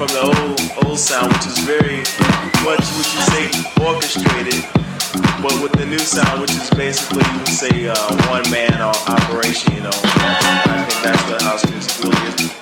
from the old old sound, which is very much what you say orchestrated, but with the new sound, which is basically you would say uh, one man operation, you know. I think that's what house music really is.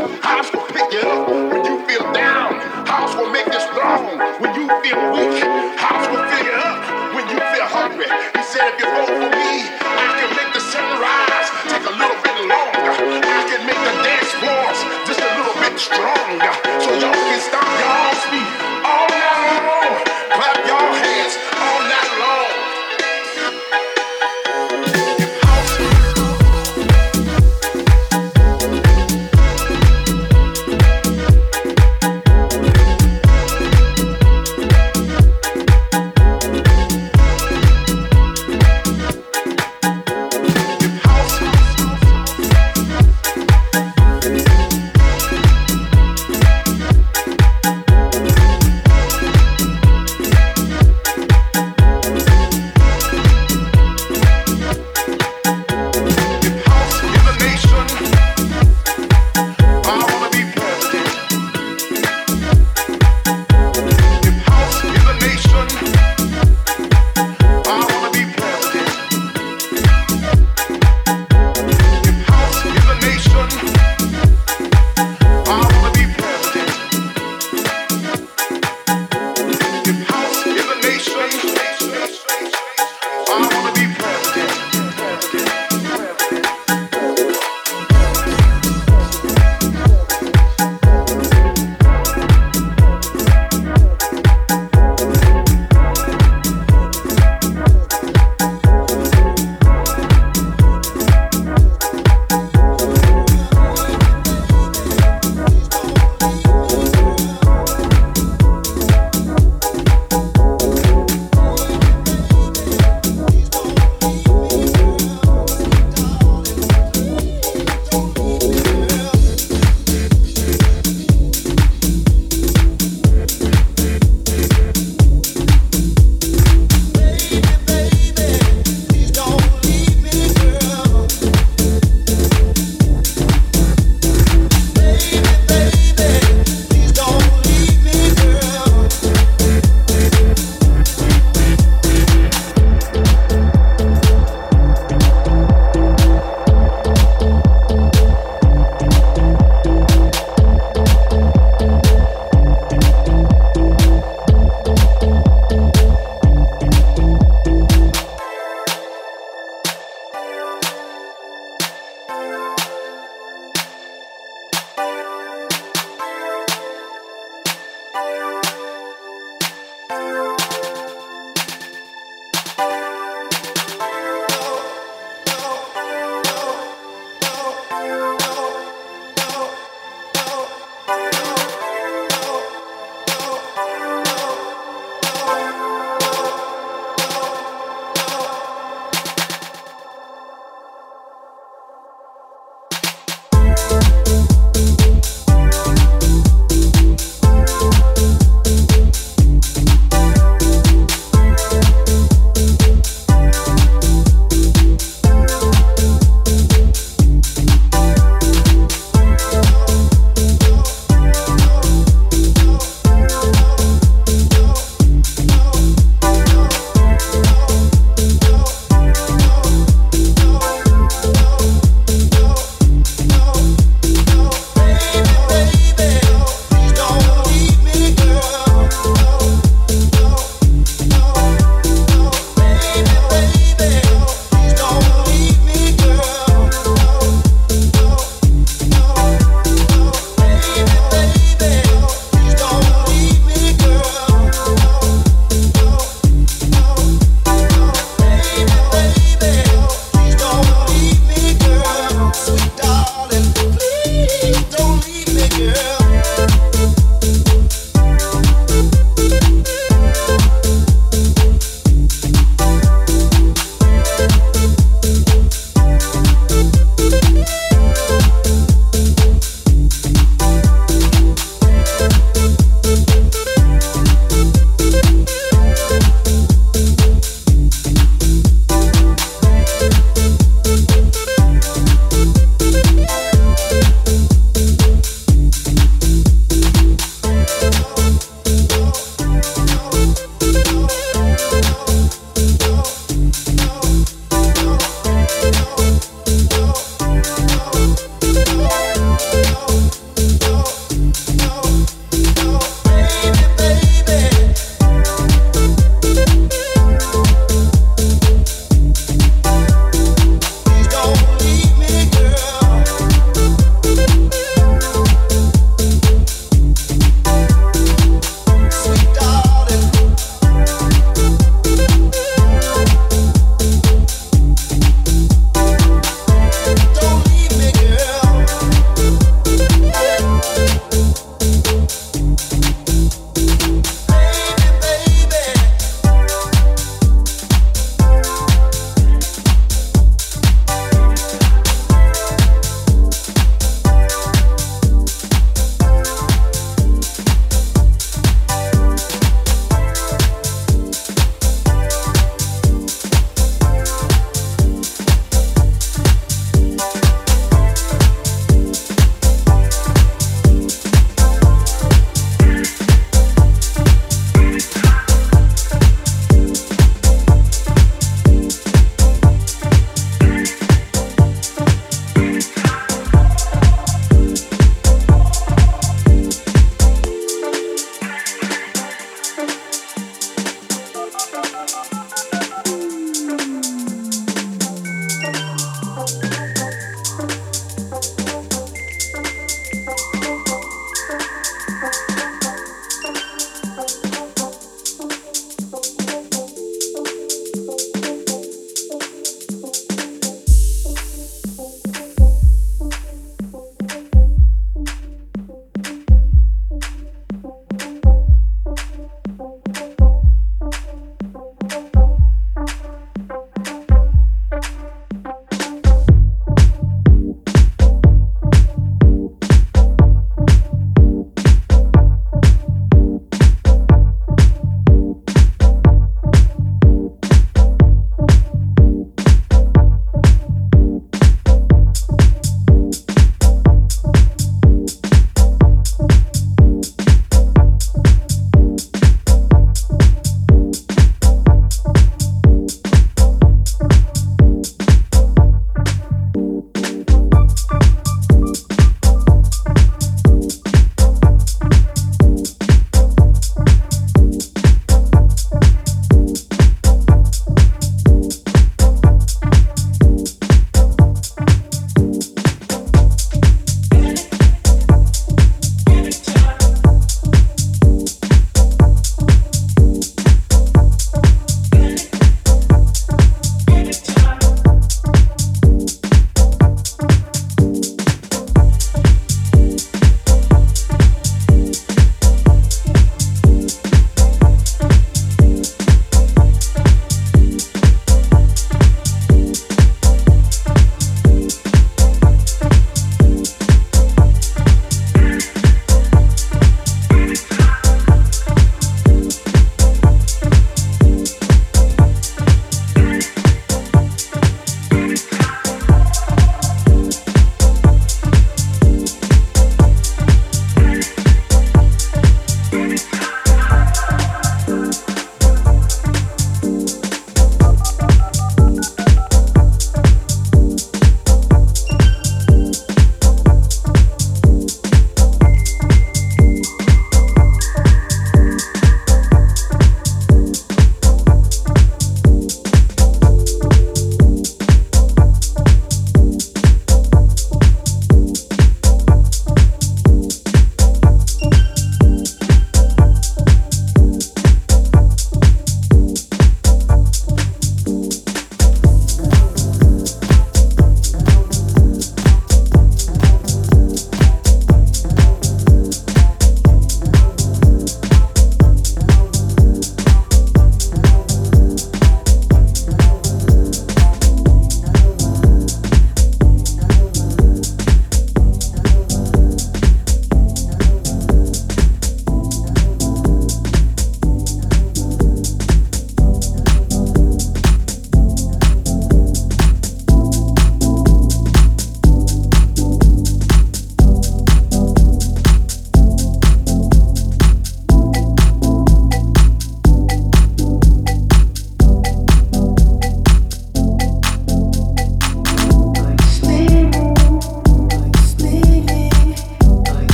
House will pick you up when you feel down. House will make you strong when you feel weak. House will fill you up when you feel hungry. He said, if you vote for me, I can make the sunrise take a little bit longer. I can make the dance floors just a little bit stronger.